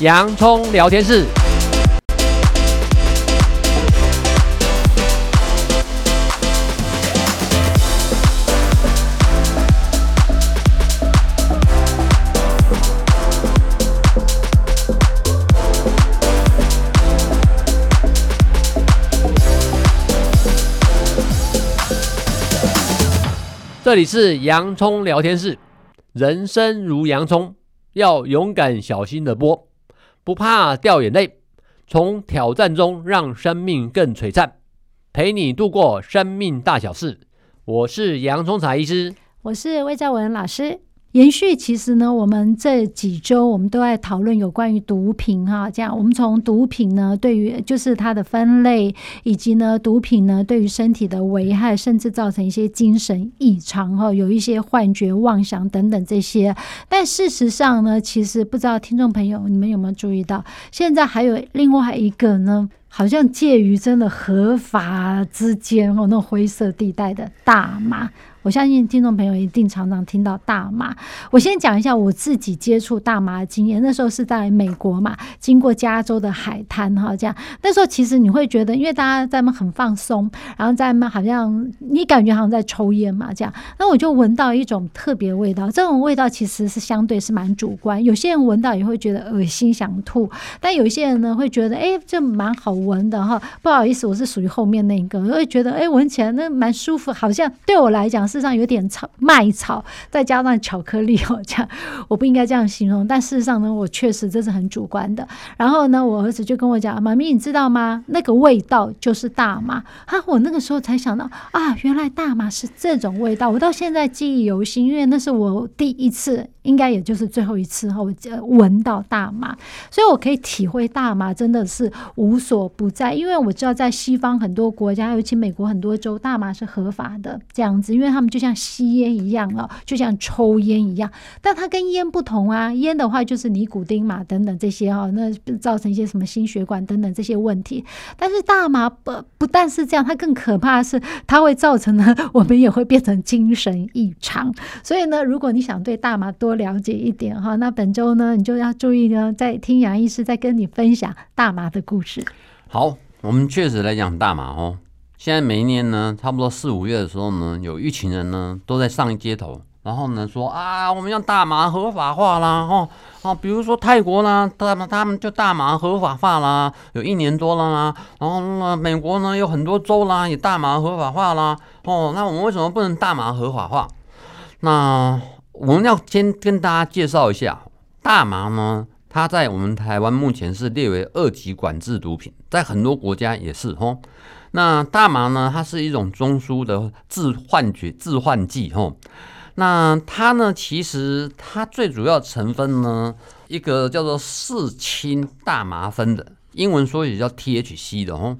洋葱聊天室。这里是洋葱聊天室，人生如洋葱，要勇敢小心的剥，不怕掉眼泪，从挑战中让生命更璀璨，陪你度过生命大小事。我是洋葱茶医师，我是魏兆文老师。延续，其实呢，我们这几周我们都在讨论有关于毒品哈，这样我们从毒品呢，对于就是它的分类，以及呢，毒品呢对于身体的危害，甚至造成一些精神异常哈，有一些幻觉、妄想等等这些。但事实上呢，其实不知道听众朋友你们有没有注意到，现在还有另外一个呢，好像介于真的合法之间哦，那灰色地带的大麻。我相信听众朋友一定常常听到大麻。我先讲一下我自己接触大麻的经验。那时候是在美国嘛，经过加州的海滩哈，这样那时候其实你会觉得，因为大家在那很放松，然后在那好像你感觉好像在抽烟嘛，这样。那我就闻到一种特别味道，这种味道其实是相对是蛮主观。有些人闻到也会觉得恶心想吐，但有些人呢会觉得，哎，这蛮好闻的哈。不好意思，我是属于后面那一个，我会觉得，哎，闻起来那蛮舒服，好像对我来讲是。实上有点草麦草，再加上巧克力哦，这样我不应该这样形容，但事实上呢，我确实这是很主观的。然后呢，我儿子就跟我讲：“妈咪，你知道吗？那个味道就是大麻。”啊，我那个时候才想到啊，原来大麻是这种味道。我到现在记忆犹新，因为那是我第一次，应该也就是最后一次哈，我闻到大麻，所以我可以体会大麻真的是无所不在。因为我知道在西方很多国家，尤其美国很多州，大麻是合法的这样子，因为他们。就像吸烟一样啊，就像抽烟一样，但它跟烟不同啊。烟的话就是尼古丁嘛，等等这些哈，那造成一些什么心血管等等这些问题。但是大麻不不但是这样，它更可怕的是它会造成呢，我们也会变成精神异常。所以呢，如果你想对大麻多了解一点哈，那本周呢，你就要注意呢，在听杨医师在跟你分享大麻的故事。好，我们确实来讲大麻哦。现在每一年呢，差不多四五月的时候呢，有一群人呢都在上街头，然后呢说啊，我们要大麻合法化啦，哦哦，比如说泰国啦，他们他们就大麻合法化啦，有一年多了啦，然后呢，美国呢有很多州啦也大麻合法化啦，哦，那我们为什么不能大麻合法化？那我们要先跟大家介绍一下，大麻呢，它在我们台湾目前是列为二级管制毒品，在很多国家也是哦。那大麻呢？它是一种中枢的致幻觉、致幻剂，吼。那它呢？其实它最主要成分呢，一个叫做四氢大麻酚的，英文缩写叫 THC 的，吼。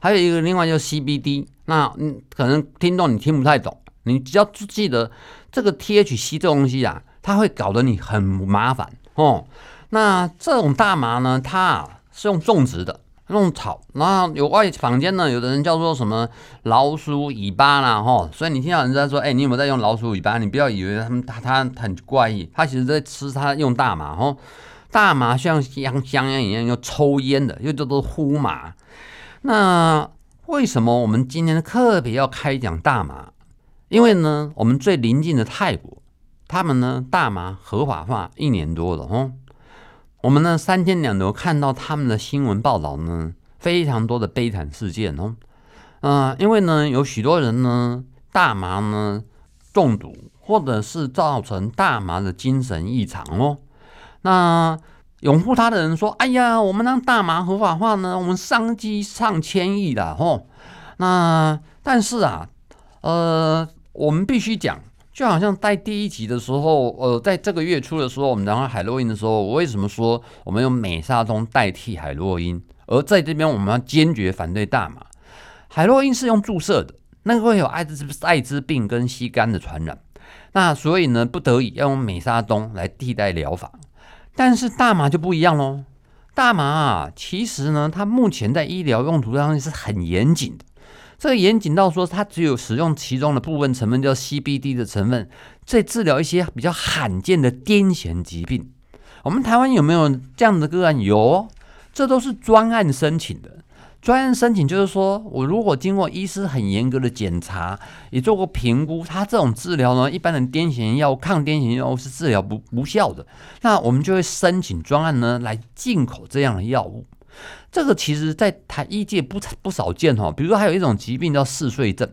还有一个另外叫 CBD。那嗯，可能听众你听不太懂，你只要记得这个 THC 这东西啊，它会搞得你很麻烦，哦。那这种大麻呢，它是用种植的。弄草，那有外坊间呢，有的人叫做什么老鼠尾巴啦，吼，所以你听到人家说，哎、你有没有在用老鼠尾巴？你不要以为他们他他很怪异，他其实在吃他用大麻，吼，大麻像香香烟一样，又抽烟的，又叫做呼麻。那为什么我们今天特别要开讲大麻？因为呢，我们最邻近的泰国，他们呢大麻合法化一年多了，吼。我们呢三天两头看到他们的新闻报道呢，非常多的悲惨事件哦，嗯、呃，因为呢有许多人呢大麻呢中毒，或者是造成大麻的精神异常哦。那拥护他的人说：“哎呀，我们让大麻合法化呢，我们商机上千亿的哦。”那但是啊，呃，我们必须讲。就好像在第一集的时候，呃，在这个月初的时候，我们聊到海洛因的时候，我为什么说我们用美沙酮代替海洛因？而在这边，我们要坚决反对大麻。海洛因是用注射的，那个会有艾滋艾滋病跟吸肝的传染。那所以呢，不得已要用美沙酮来替代疗法。但是大麻就不一样喽。大麻啊，其实呢，它目前在医疗用途上是很严谨的。这个严谨到说，它只有使用其中的部分成分叫 CBD 的成分，在治疗一些比较罕见的癫痫疾病。我们台湾有没有这样的个案？有，这都是专案申请的。专案申请就是说，我如果经过医师很严格的检查，也做过评估，他这种治疗呢，一般的癫痫药物、抗癫痫药物是治疗不无效的，那我们就会申请专案呢来进口这样的药物。这个其实在台医界不不少见哈，比如说还有一种疾病叫嗜睡症，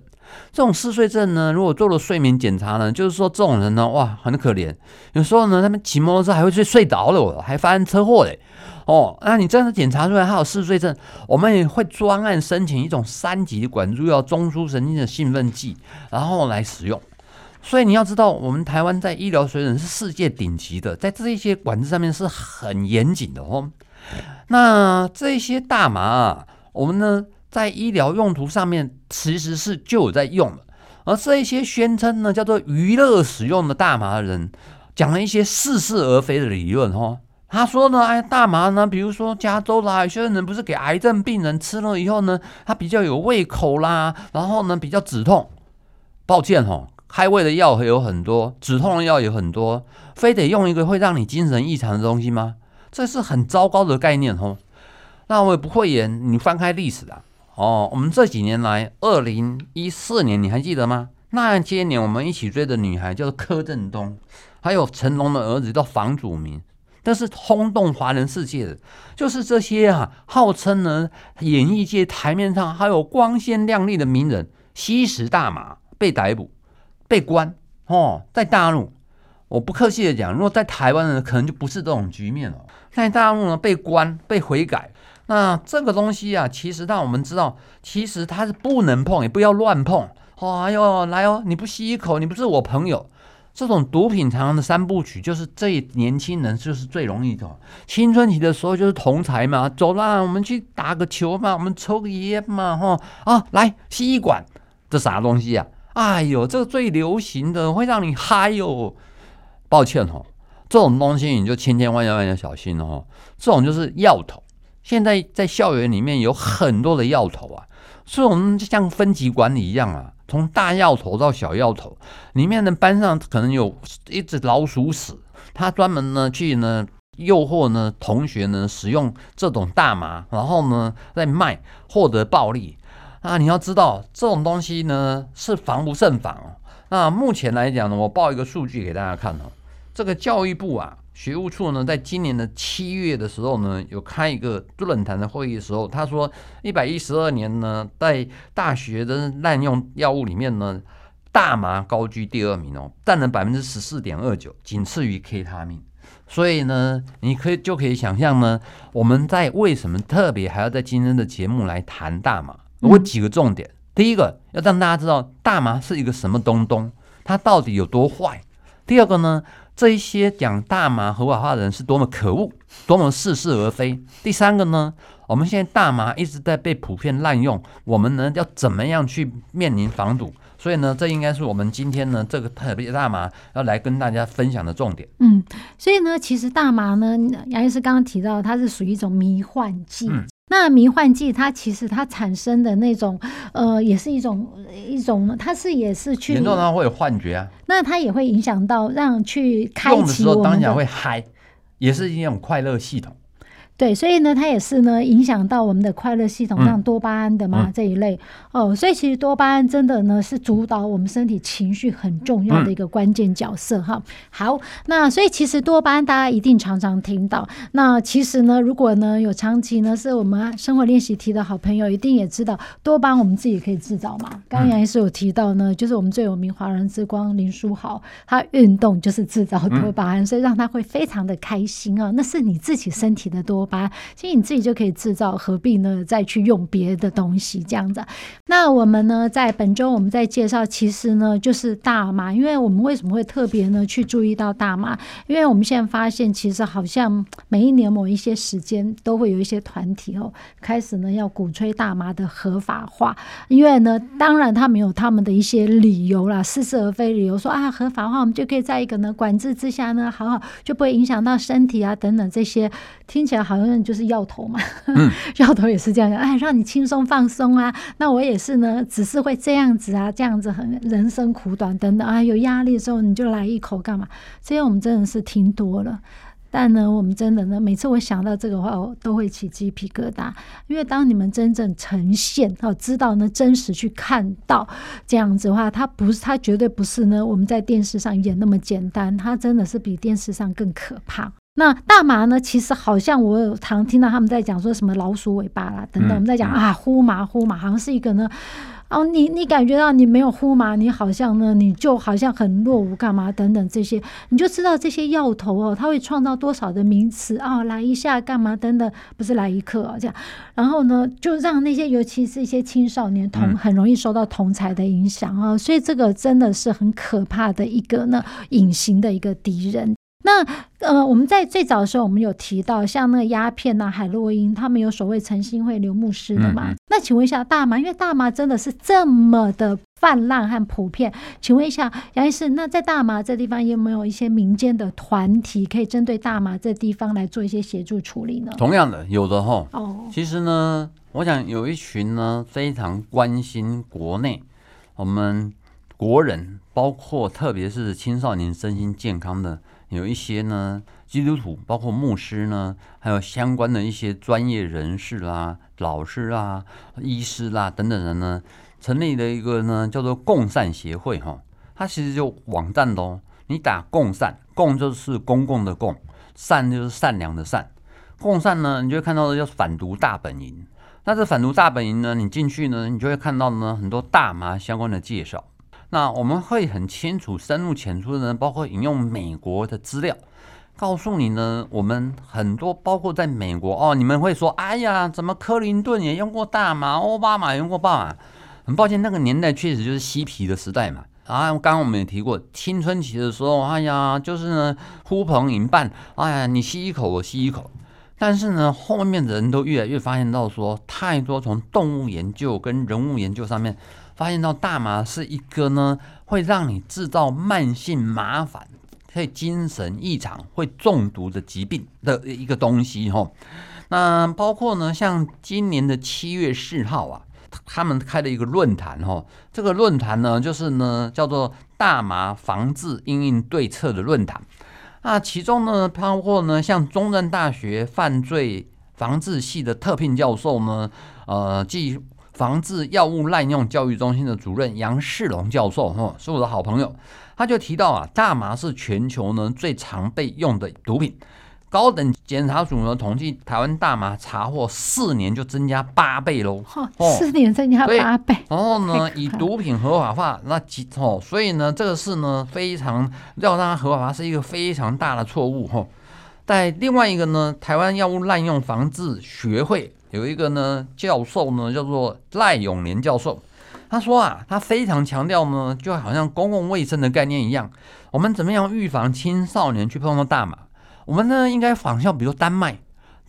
这种嗜睡症呢，如果做了睡眠检查呢，就是说这种人呢，哇，很可怜，有时候呢，他们骑摩托车还会睡睡着了，还发生车祸嘞。哦，那你这样子检查出来他有嗜睡症，我们也会专案申请一种三级管束药中枢神经的兴奋剂，然后来使用。所以你要知道，我们台湾在医疗水准是世界顶级的，在这一些管制上面是很严谨的哦。那这些大麻啊，我们呢在医疗用途上面其实是就有在用的，而这一些宣称呢叫做娱乐使用的大麻的人，讲了一些似是而非的理论哦。他说呢，哎，大麻呢，比如说加州啦，有些人不是给癌症病人吃了以后呢，他比较有胃口啦，然后呢比较止痛。抱歉哦，开胃的药有很多，止痛的药有很多，非得用一个会让你精神异常的东西吗？这是很糟糕的概念哦。那我也不会演，你翻开历史啊，哦，我们这几年来，二零一四年你还记得吗？那些年我们一起追的女孩叫做柯震东，还有成龙的儿子叫房祖名。但是轰动华人世界的，就是这些啊，号称呢演艺界台面上还有光鲜亮丽的名人，吸食大麻被逮捕、被关哦，在大陆，我不客气的讲，如果在台湾呢，可能就不是这种局面了。在大陆呢，被关、被悔改，那这个东西啊，其实让我们知道，其实它是不能碰，也不要乱碰。哎呦，来哦，你不吸一口，你不是我朋友。这种毒品常常的三部曲，就是这年轻人就是最容易的。青春期的时候就是同侪嘛，走啦，我们去打个球嘛，我们抽个烟嘛，哈啊，来吸一管，这啥东西啊？哎呦，这个最流行的会让你嗨哟。抱歉哦，这种东西你就千千万万要小心哦。这种就是药头，现在在校园里面有很多的药头啊，这种就像分级管理一样啊。从大药头到小药头，里面的班上可能有一只老鼠屎，他专门呢去呢诱惑呢同学呢使用这种大麻，然后呢再卖获得暴利啊！你要知道这种东西呢是防不胜防哦。那目前来讲呢，我报一个数据给大家看哦，这个教育部啊。学务处呢，在今年的七月的时候呢，有开一个论坛的会议的时候，他说，一百一十二年呢，在大学的滥用药物里面呢，大麻高居第二名哦，占了百分之十四点二九，仅次于 K 他命。所以呢，你可以就可以想象呢，我们在为什么特别还要在今天的节目来谈大麻？我几个重点，第一个要让大家知道大麻是一个什么东东，它到底有多坏。第二个呢？这一些讲大麻合法化的人是多么可恶，多么似是而非。第三个呢，我们现在大麻一直在被普遍滥用，我们呢要怎么样去面临防堵？所以呢，这应该是我们今天呢这个特别大麻要来跟大家分享的重点。嗯，所以呢，其实大麻呢，杨医师刚刚提到，它是属于一种迷幻剂。嗯那迷幻剂它其实它产生的那种，呃，也是一种一种，它是也是去严重的话会有幻觉啊。那它也会影响到让去开启我们的，用的时候当然会嗨，也是一种快乐系统。对，所以呢，它也是呢，影响到我们的快乐系统，像多巴胺的嘛、嗯、这一类哦。所以其实多巴胺真的呢是主导我们身体情绪很重要的一个关键角色哈、嗯。好，那所以其实多巴胺大家一定常常听到。那其实呢，如果呢有长期呢是我们生活练习题的好朋友，一定也知道多巴胺我们自己可以制造嘛。刚刚杨医师有提到呢，就是我们最有名华人之光林书豪，他运动就是制造多巴胺，所以让他会非常的开心啊。那是你自己身体的多巴。其实你自己就可以制造，何必呢？再去用别的东西这样子。那我们呢，在本周我们在介绍，其实呢就是大麻。因为我们为什么会特别呢去注意到大麻？因为我们现在发现，其实好像每一年某一些时间都会有一些团体哦，开始呢要鼓吹大麻的合法化。因为呢，当然他们有他们的一些理由啦，似是而非理由，说啊合法化我们就可以在一个呢管制之下呢，好好就不会影响到身体啊等等这些，听起来好像就是药头嘛，药头也是这样，哎，让你轻松放松啊。那我也是呢，只是会这样子啊，这样子很人生苦短等等啊，有压力的时候你就来一口干嘛？这些我们真的是听多了。但呢，我们真的呢，每次我想到这个话，我都会起鸡皮疙瘩，因为当你们真正呈现哦，知道呢，真实去看到这样子的话，它不是，它绝对不是呢，我们在电视上演那么简单，它真的是比电视上更可怕。那大麻呢？其实好像我有常听到他们在讲说什么老鼠尾巴啦等等，我们在讲啊呼麻呼麻，好像是一个呢。哦，你你感觉到你没有呼麻，你好像呢，你就好像很落伍干嘛等等这些，你就知道这些药头哦，它会创造多少的名词啊、哦，来一下干嘛等等，不是来一克哦这样，然后呢，就让那些尤其是一些青少年同很容易受到同才的影响啊、哦，所以这个真的是很可怕的一个呢隐形的一个敌人。那呃，我们在最早的时候，我们有提到像那个鸦片呐、啊、海洛因，他们有所谓诚心会刘牧师的嘛？嗯嗯，那请问一下大麻，因为大麻真的是这么的泛滥和普遍，请问一下杨医师，那在大麻这地方有没有一些民间的团体可以针对大麻这地方来做一些协助处理呢？同样的，有的哈。哦，其实呢，我想有一群呢非常关心国内我们国人，包括特别是青少年身心健康的。有一些呢，基督徒，包括牧师呢，还有相关的一些专业人士啦、老师啦、医师啦等等人呢，成立了一个呢叫做共善协会哈。它其实就网站喽，你打共善，共就是公共的共，善就是善良的善。共善呢，你就会看到的叫反毒大本营。那这反毒大本营呢，你进去呢，你就会看到呢很多大麻相关的介绍。那我们会很清楚、深入浅出的呢，包括引用美国的资料，告诉你呢，我们很多包括在美国哦，你们会说，哎呀，怎么克林顿也用过大麻，奥巴马用过大麻？很抱歉，那个年代确实就是嬉皮的时代嘛。啊，刚刚我们也提过，青春期的时候，哎呀，就是呢呼朋引伴，哎呀，你吸一口，我吸一口。但是呢，后面的人都越来越发现到说，太多从动物研究跟人物研究上面。发现到大麻是一个呢，会让你制造慢性麻烦、会精神异常、会中毒的疾病的一个东西哈。那包括呢，像今年的七月四号啊，他们开了一个论坛哈。这个论坛呢，就是呢叫做大麻防治因应对策的论坛。那其中呢，包括呢像中正大学犯罪防治系的特聘教授呢，呃，即。防治药物滥用教育中心的主任杨世龙教授，哈，是我的好朋友。他就提到啊，大麻是全球呢最常被用的毒品。高等检察署呢统计，台湾大麻查获四年就增加八倍喽。哦，四年增加八倍。然后呢，以毒品合法化，那几哦，所以呢，这个事呢非常要让它合法化是一个非常大的错误哈。在另外一个呢，台湾药物滥用防治学会。有一个呢教授呢叫做赖永年教授，他说啊，他非常强调呢，就好像公共卫生的概念一样，我们怎么样预防青少年去碰到大麻？我们呢应该仿效，比如丹麦，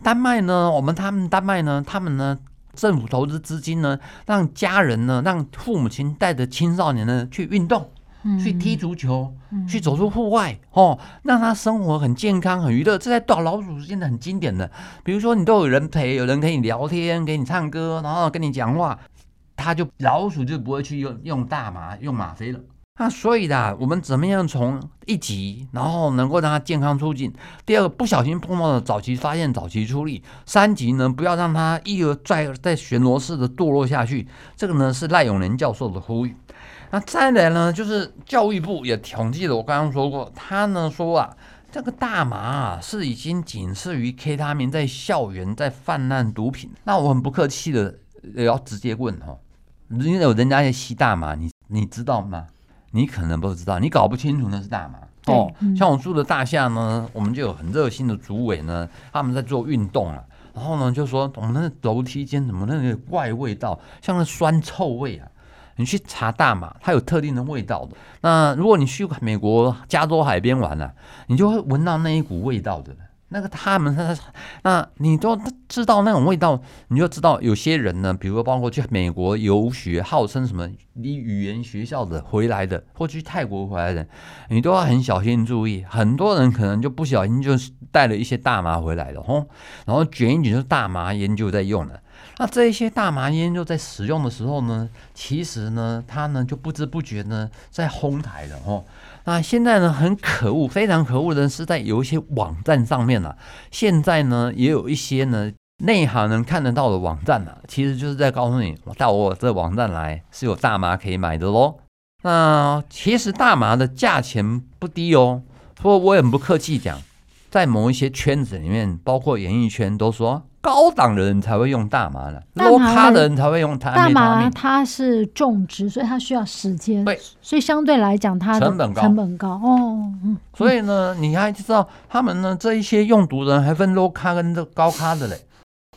丹麦呢，我们他们丹麦呢，他们呢政府投资资金呢，让家人呢，让父母亲带着青少年呢去运动。去踢足球，去走出户外，哦，让他生活很健康、很娱乐。这在打老鼠是现在很经典的。比如说，你都有人陪，有人跟你聊天，给你唱歌，然后跟你讲话，他就老鼠就不会去用用大麻、用吗啡了。那所以呢，我们怎么样从一级，然后能够让他健康出境？第二个，不小心碰到了早期发现、早期处理。三级呢，不要让他一而再、再旋螺式的堕落下去。这个呢，是赖永年教授的呼吁。那再来呢，就是教育部也统计了，我刚刚说过，他呢说啊，这个大麻啊是已经仅次于 K 他命在校园在泛滥毒品。那我很不客气的也要直接问哈，因为有人家在吸大麻，你你知道吗？你可能不知道，你搞不清楚那是大麻哦。像我住的大厦呢，我们就有很热心的组委呢，他们在做运动啊，然后呢就说我们那楼梯间怎么那个怪味道，像那酸臭味啊。你去查大麻，它有特定的味道的。那如果你去美国加州海边玩呢、你就会闻到那一股味道的。那个他们，他那你都知道那种味道，你就知道有些人呢，比如说包括去美国游学，号称什么语言学校的回来的，或去泰国回来的，你都要很小心注意。很多人可能就不小心就带了一些大麻回来了，吼，然后卷一卷就大麻烟就在用了。那这一些大麻烟就在使用的时候呢，其实呢，它呢就不知不觉呢在哄抬了哦。那现在呢，很可恶，非常可恶的是在有一些网站上面啊，现在呢也有一些呢内行人看得到的网站啊，其实就是在告诉你，到我这网站来是有大麻可以买的喽。那其实大麻的价钱不低哦，不过我也很不客气讲，在某一些圈子里面，包括演艺圈，都说。高档的人才会用大麻的，low 咖的人才会用它。大麻它是种植，所以它需要时间，对，所以相对来讲它的成本高，成本高哦。嗯，所以呢，你还知道他们呢这一些用毒人还分 low 咖跟这高咖的嘞。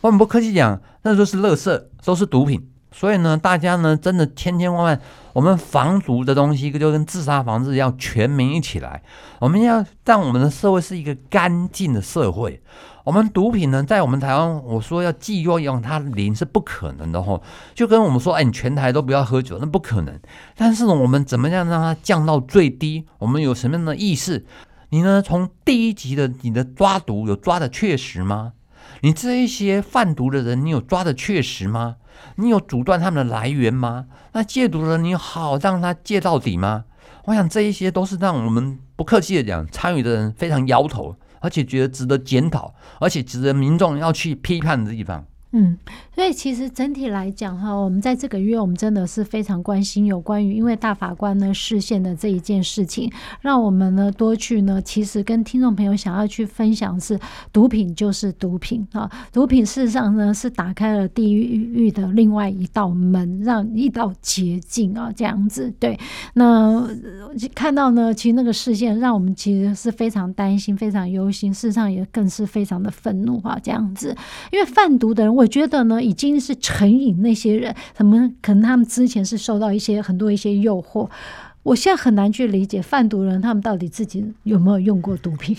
我们不客气讲，那都是垃圾，都是毒品。所以呢，大家呢真的千千万万，我们防毒的东西就跟自杀防治要全民一起来。我们要让我们的社会是一个干净的社会。我们毒品呢，在我们台湾，我说要既要用它零是不可能的吼，就跟我们说，哎，你全台都不要喝酒，那不可能。但是呢，我们怎么样让它降到最低？我们有什么样的意识？你呢，从第一级的你的抓毒有抓的确实吗？你这一些贩毒的人，你有抓的确实吗？你有阻断他们的来源吗？那戒毒的人，你好让他戒到底吗？我想这一些都是让我们不客气的讲，参与的人非常摇头。而且觉得值得检讨，而且值得民众要去批判的地方。嗯，所以其实整体来讲哈，我们在这个月，我们真的是非常关心有关于因为大法官呢视线的这一件事情，让我们呢多去呢，其实跟听众朋友想要去分享是毒品就是毒品啊，毒品事实上呢是打开了地狱的另外一道门，让一道捷径啊这样子。对，那看到呢，其实那个视线让我们其实是非常担心、非常忧心，事实上也更是非常的愤怒啊这样子，因为贩毒的人。我觉得呢，已经是成瘾那些人，他们可能他们之前是受到一些很多一些诱惑，我现在很难去理解贩毒人他们到底自己有没有用过毒品。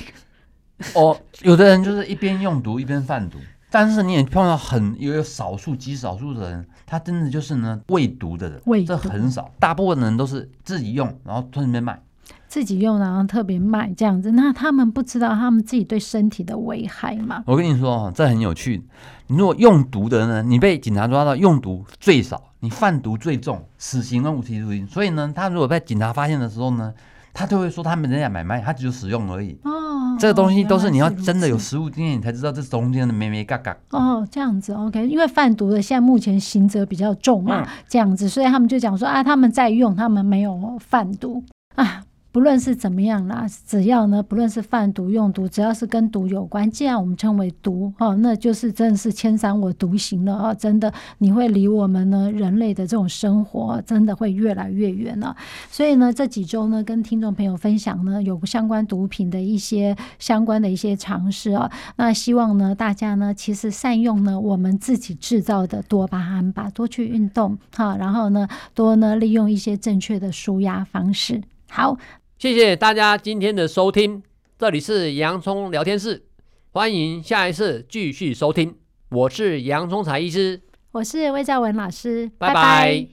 哦，有的人就是一边用毒一边贩毒，但是你也碰到很有少数极少数的人，他真的就是呢未毒的人，这很少，大部分人都是自己用，然后从里面卖。自己用，然后特别卖这样子，那他们不知道他们自己对身体的危害吗？我跟你说哦，这很有趣。你如果用毒的人呢，你被警察抓到用毒最少，你贩毒最重，死刑跟无期徒刑。所以呢，他如果被警察发现的时候呢，他就会说他们人家买卖，他只有使用而已。哦，这个东西都是你要真的有实务经验，你才知道这中间的咩咩嘎嘎。哦，这样子，OK。因为贩毒的现在目前刑责比较重嘛，嗯、这样子，所以他们就讲说啊，他们在用，他们没有贩毒啊。不论是怎么样啦，只要呢，不论是贩毒、用毒，只要是跟毒有关，既然我们称为毒哦，那就是真的是牵伤我独行了哦！真的，你会离我们呢人类的这种生活真的会越来越远了。所以呢，这几周呢，跟听众朋友分享呢，有相关毒品的一些相关的一些尝试啊。那希望呢，大家呢，其实善用呢我们自己制造的多巴胺吧，多去运动哈，然后呢，多呢利用一些正确的舒压方式。好。谢谢大家今天的收听，这里是洋葱聊天室，欢迎下一次继续收听。我是洋葱才医师，我是魏兆文老师，拜拜。拜拜。